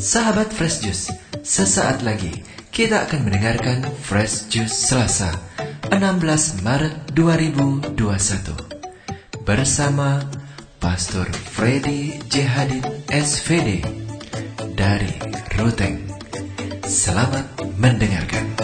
Sahabat Fresh Juice, sesaat lagi kita akan mendengarkan Fresh Juice Selasa 16 Maret 2021 bersama Pastor Freddy Jehadin SVD dari Ruteng. Selamat mendengarkan.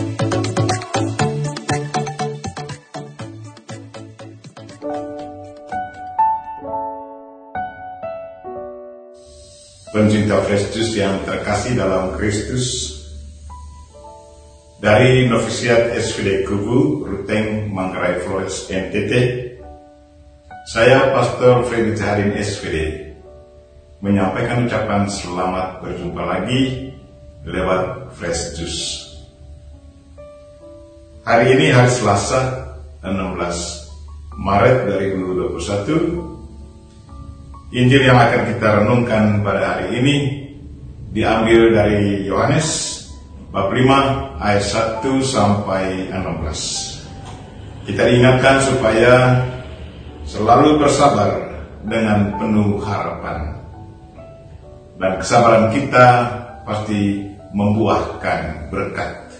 Pencinta Kristus yang terkasih dalam Kristus. Dari Novisiat SVD Kubu, Ruteng, Manggarai Flores, NTT saya Pastor Freddy Jaharin SVD menyampaikan ucapan selamat berjumpa lagi lewat Fresh Juice hari ini hari Selasa 16 Maret 2021 Injil yang akan kita renungkan pada hari ini diambil dari Yohanes bab 5 ayat 1 sampai 16. Kita diingatkan supaya selalu bersabar dengan penuh harapan. Dan kesabaran kita pasti membuahkan berkat.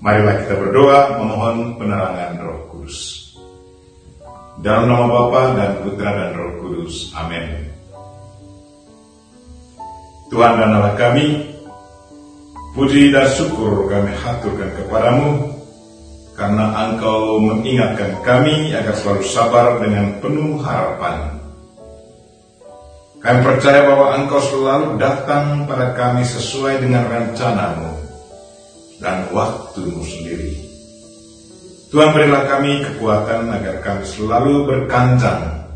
Marilah kita berdoa memohon penerangan Roh Kudus. Dalam nama Bapa dan Putra dan Roh Kudus. Amin. Tuhan dan Allah kami, puji dan syukur kami haturkan kepadamu, karena Engkau mengingatkan kami agar selalu sabar dengan penuh harapan. Kami percaya bahwa Engkau selalu datang pada kami sesuai dengan rencanamu dan waktumu sendiri. Tuhan berilah kami kekuatan agar kami selalu berkanjang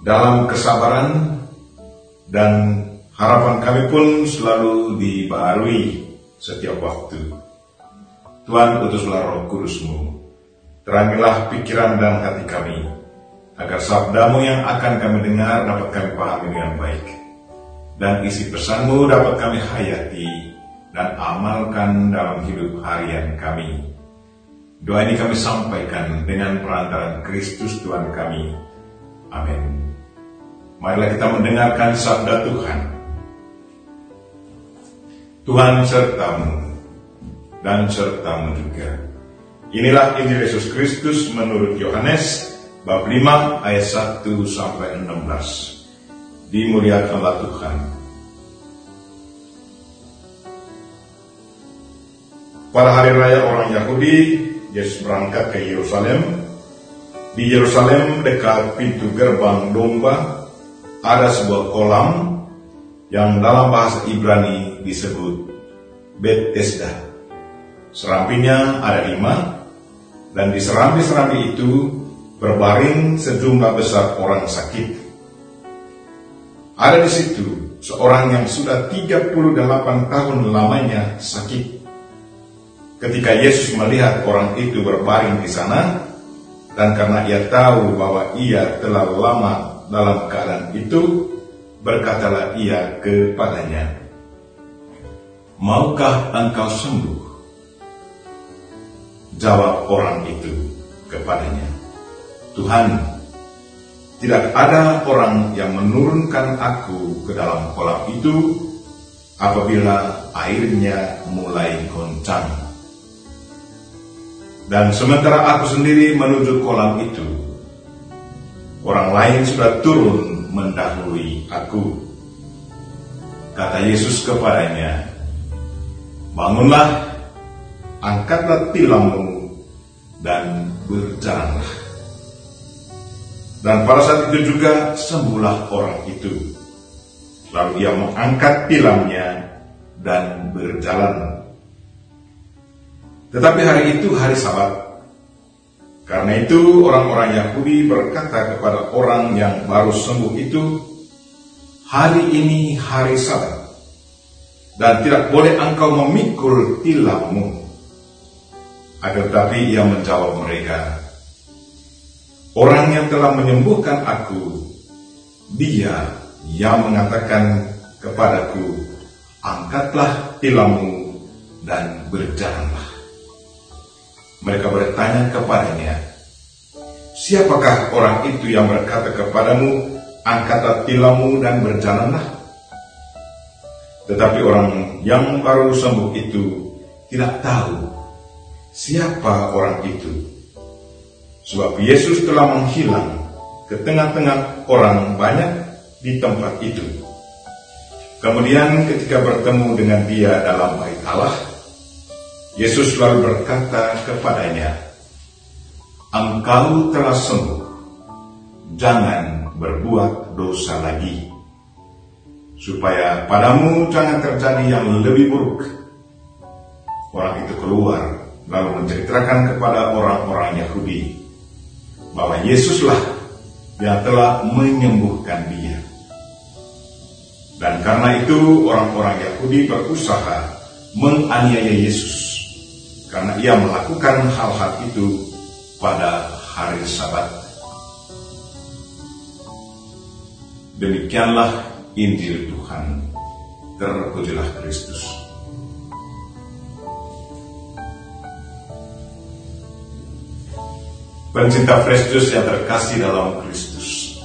dalam kesabaran dan harapan kami pun selalu dibaharui setiap waktu. Tuhan utuslah roh kudusmu, terangilah pikiran dan hati kami, agar sabdamu yang akan kami dengar dapat kami pahami dengan baik. Dan isi pesanmu dapat kami hayati dan amalkan dalam hidup harian kami Doa ini kami sampaikan dengan perantaran Kristus Tuhan kami. Amin. Marilah kita mendengarkan sabda Tuhan. Tuhan sertamu dan sertamu juga. Inilah Injil Yesus Kristus menurut Yohanes bab 5 ayat 1 sampai 16. Dimuliakanlah Tuhan. Pada hari raya orang Yahudi, Yesus berangkat ke Yerusalem. Di Yerusalem dekat pintu gerbang domba ada sebuah kolam yang dalam bahasa Ibrani disebut Bethesda. Serampinya ada lima dan di serambi-serambi itu berbaring sejumlah besar orang sakit. Ada di situ seorang yang sudah 38 tahun lamanya sakit Ketika Yesus melihat orang itu berbaring di sana, dan karena ia tahu bahwa ia telah lama dalam keadaan itu, berkatalah ia kepadanya, Maukah engkau sembuh? Jawab orang itu kepadanya, Tuhan, tidak ada orang yang menurunkan aku ke dalam kolam itu apabila airnya mulai goncang. Dan sementara aku sendiri menuju kolam itu, orang lain sudah turun mendahului aku. Kata Yesus kepadanya, Bangunlah, angkatlah tilammu, dan berjalanlah. Dan pada saat itu juga sembuhlah orang itu. Lalu ia mengangkat tilamnya dan berjalan tetapi hari itu hari sabat. Karena itu orang-orang Yahudi berkata kepada orang yang baru sembuh itu, hari ini hari sabat, dan tidak boleh engkau memikul tilammu. Akan tetapi ia menjawab mereka, Orang yang telah menyembuhkan aku, dia yang mengatakan kepadaku, angkatlah tilammu dan berjalanlah. Mereka bertanya kepadanya, Siapakah orang itu yang berkata kepadamu, Angkatlah tilammu dan berjalanlah? Tetapi orang yang baru sembuh itu tidak tahu siapa orang itu. Sebab Yesus telah menghilang ke tengah-tengah orang banyak di tempat itu. Kemudian ketika bertemu dengan dia dalam bait Allah, Yesus lalu berkata kepadanya, Engkau telah sembuh, jangan berbuat dosa lagi, supaya padamu jangan terjadi yang lebih buruk. Orang itu keluar, lalu menceritakan kepada orang-orang Yahudi, bahwa Yesuslah yang telah menyembuhkan dia. Dan karena itu orang-orang Yahudi berusaha menganiaya Yesus karena ia melakukan hal-hal itu pada hari Sabat. Demikianlah Injil Tuhan. Terpujilah Kristus. Pencinta Juice yang terkasih dalam Kristus.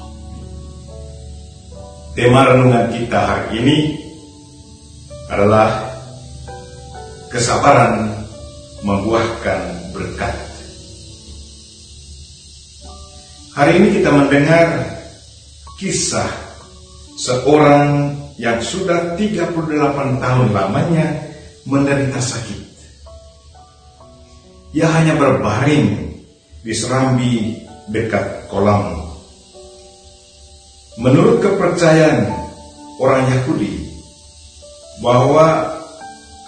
Tema renungan kita hari ini adalah kesabaran membuahkan berkat. Hari ini kita mendengar kisah seorang yang sudah 38 tahun lamanya menderita sakit. Ia hanya berbaring di serambi dekat kolam. Menurut kepercayaan orang Yahudi bahwa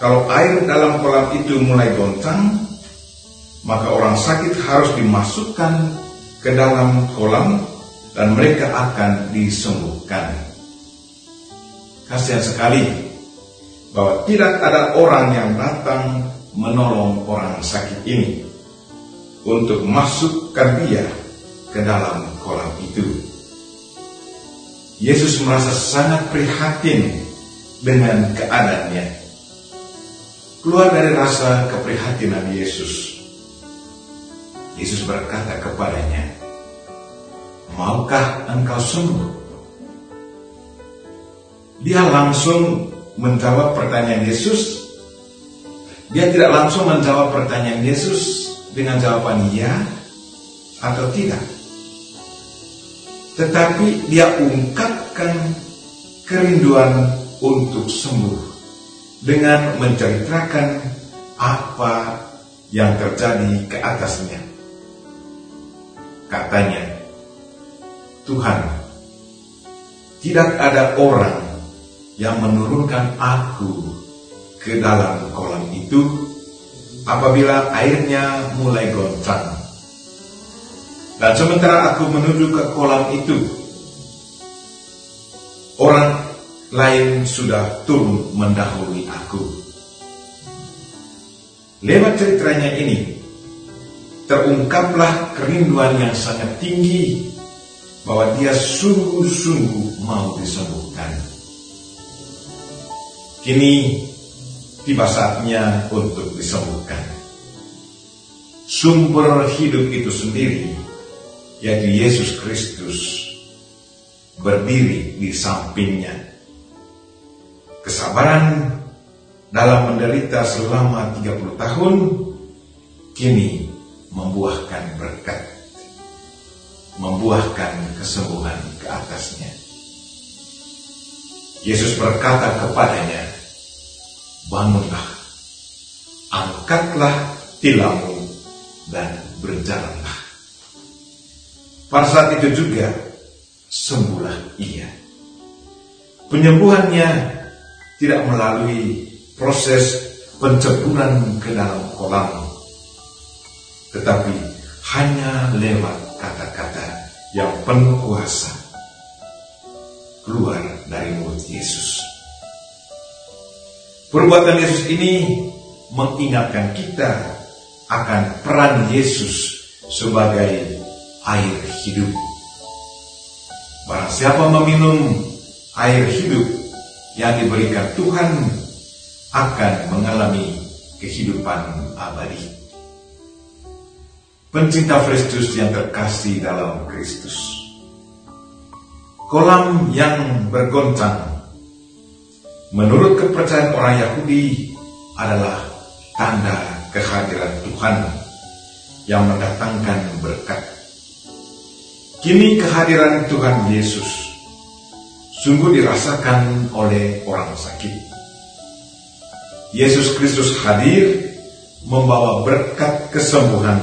kalau air dalam kolam itu mulai goncang, maka orang sakit harus dimasukkan ke dalam kolam dan mereka akan disembuhkan. Kasihan sekali bahwa tidak ada orang yang datang menolong orang sakit ini untuk masukkan dia ke dalam kolam itu. Yesus merasa sangat prihatin dengan keadaannya keluar dari rasa keprihatinan Yesus. Yesus berkata kepadanya, Maukah engkau sembuh? Dia langsung menjawab pertanyaan Yesus. Dia tidak langsung menjawab pertanyaan Yesus dengan jawaban ya atau tidak. Tetapi dia ungkapkan kerinduan untuk sembuh dengan menceritakan apa yang terjadi ke atasnya. Katanya, Tuhan, tidak ada orang yang menurunkan aku ke dalam kolam itu apabila airnya mulai goncang. Dan sementara aku menuju ke kolam itu, orang lain sudah turun mendahului aku. Lewat ceritanya ini, terungkaplah kerinduan yang sangat tinggi bahwa dia sungguh-sungguh mau disembuhkan. Kini tiba saatnya untuk disembuhkan. Sumber hidup itu sendiri, yaitu Yesus Kristus, berdiri di sampingnya kesabaran dalam menderita selama 30 tahun kini membuahkan berkat membuahkan kesembuhan ke atasnya. Yesus berkata kepadanya bangunlah angkatlah tilammu dan berjalanlah. Pada saat itu juga sembuhlah ia. Penyembuhannya tidak melalui proses penceburan ke dalam kolam, tetapi hanya lewat kata-kata yang penuh kuasa keluar dari mulut Yesus. Perbuatan Yesus ini mengingatkan kita akan peran Yesus sebagai air hidup. Barang siapa meminum air hidup yang diberikan Tuhan akan mengalami kehidupan abadi. Pencinta Kristus yang terkasih dalam Kristus. Kolam yang bergoncang menurut kepercayaan orang Yahudi adalah tanda kehadiran Tuhan yang mendatangkan berkat. Kini kehadiran Tuhan Yesus sungguh dirasakan oleh orang sakit. Yesus Kristus hadir membawa berkat kesembuhan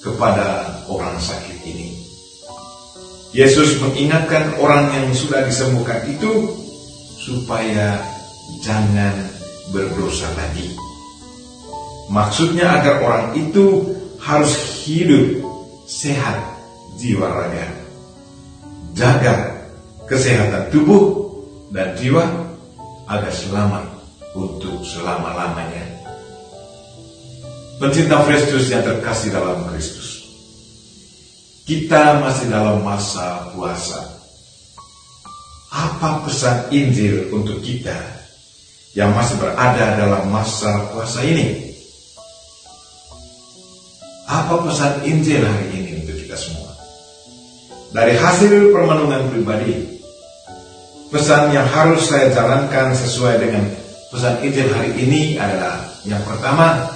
kepada orang sakit ini. Yesus mengingatkan orang yang sudah disembuhkan itu supaya jangan berdosa lagi. Maksudnya agar orang itu harus hidup sehat jiwa raga. Jaga kesehatan tubuh dan jiwa agar selamat untuk selama-lamanya. Pencinta Kristus yang terkasih dalam Kristus. Kita masih dalam masa puasa. Apa pesan Injil untuk kita yang masih berada dalam masa puasa ini? Apa pesan Injil hari ini untuk kita semua? Dari hasil permenungan pribadi, pesan yang harus saya jalankan sesuai dengan pesan Injil hari ini adalah yang pertama,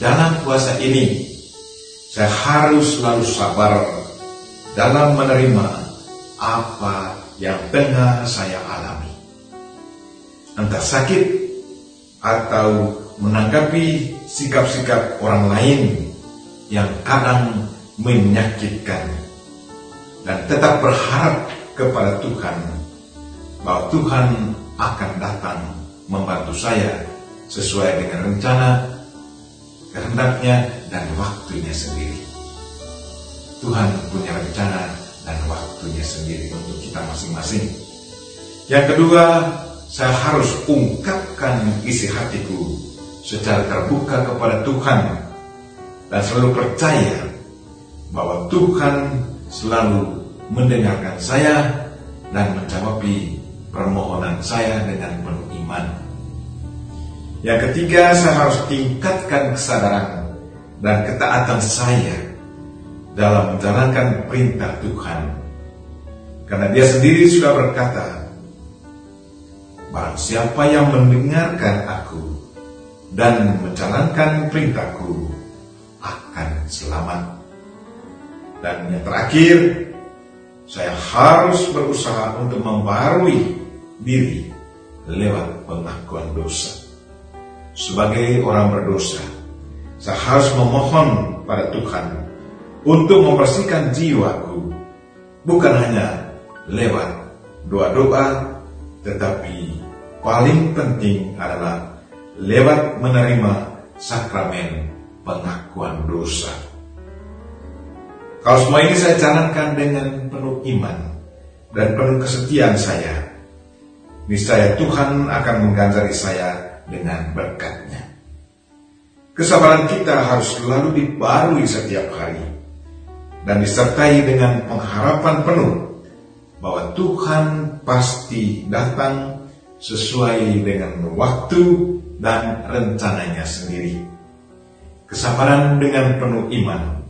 dalam puasa ini saya harus selalu sabar dalam menerima apa yang tengah saya alami. Entah sakit atau menanggapi sikap-sikap orang lain yang kadang menyakitkan dan tetap berharap kepada Tuhan bahwa Tuhan akan datang membantu saya sesuai dengan rencana, kehendaknya, dan waktunya sendiri. Tuhan punya rencana dan waktunya sendiri untuk kita masing-masing. Yang kedua, saya harus ungkapkan isi hatiku secara terbuka kepada Tuhan dan selalu percaya bahwa Tuhan selalu mendengarkan saya dan menjawabi permohonan saya dengan penuh iman. Yang ketiga, saya harus tingkatkan kesadaran dan ketaatan saya dalam menjalankan perintah Tuhan. Karena dia sendiri sudah berkata, Barang siapa yang mendengarkan aku dan menjalankan perintahku akan selamat. Dan yang terakhir, saya harus berusaha untuk membarui diri lewat pengakuan dosa. Sebagai orang berdosa, saya harus memohon pada Tuhan untuk membersihkan jiwaku, bukan hanya lewat doa-doa, tetapi paling penting adalah lewat menerima sakramen pengakuan dosa. Kalau semua ini saya jalankan dengan penuh iman dan penuh kesetiaan saya, niscaya Tuhan akan mengganjari saya dengan berkatnya. Kesabaran kita harus selalu dibarui setiap hari dan disertai dengan pengharapan penuh bahwa Tuhan pasti datang sesuai dengan waktu dan rencananya sendiri. Kesabaran dengan penuh iman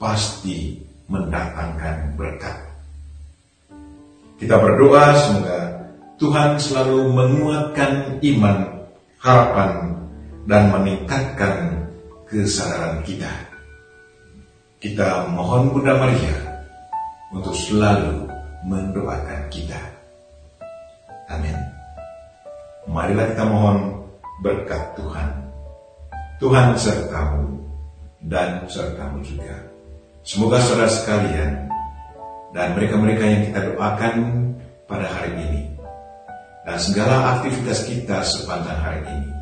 pasti mendatangkan berkat. Kita berdoa semoga Tuhan selalu menguatkan iman, harapan, dan meningkatkan kesadaran kita. Kita mohon Bunda Maria untuk selalu mendoakan kita. Amin. Marilah kita mohon berkat Tuhan. Tuhan sertamu dan sertamu juga. Semoga saudara sekalian dan mereka-mereka yang kita doakan pada hari ini dan segala aktivitas kita sepanjang hari ini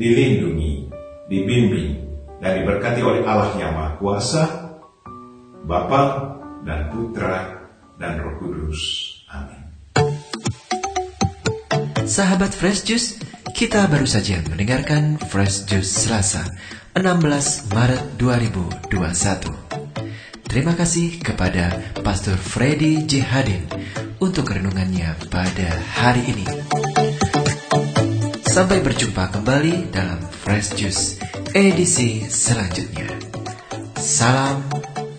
dilindungi, dibimbing, dan diberkati oleh Allah yang Maha Kuasa, Bapa dan Putra dan Roh Kudus. Amin. Sahabat Fresh Juice, kita baru saja mendengarkan Fresh Juice Selasa, 16 Maret 2021. Terima kasih kepada Pastor Freddy J. Hadin untuk renungannya pada hari ini. Sampai berjumpa kembali dalam Fresh Juice edisi selanjutnya. Salam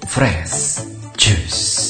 Fresh Juice.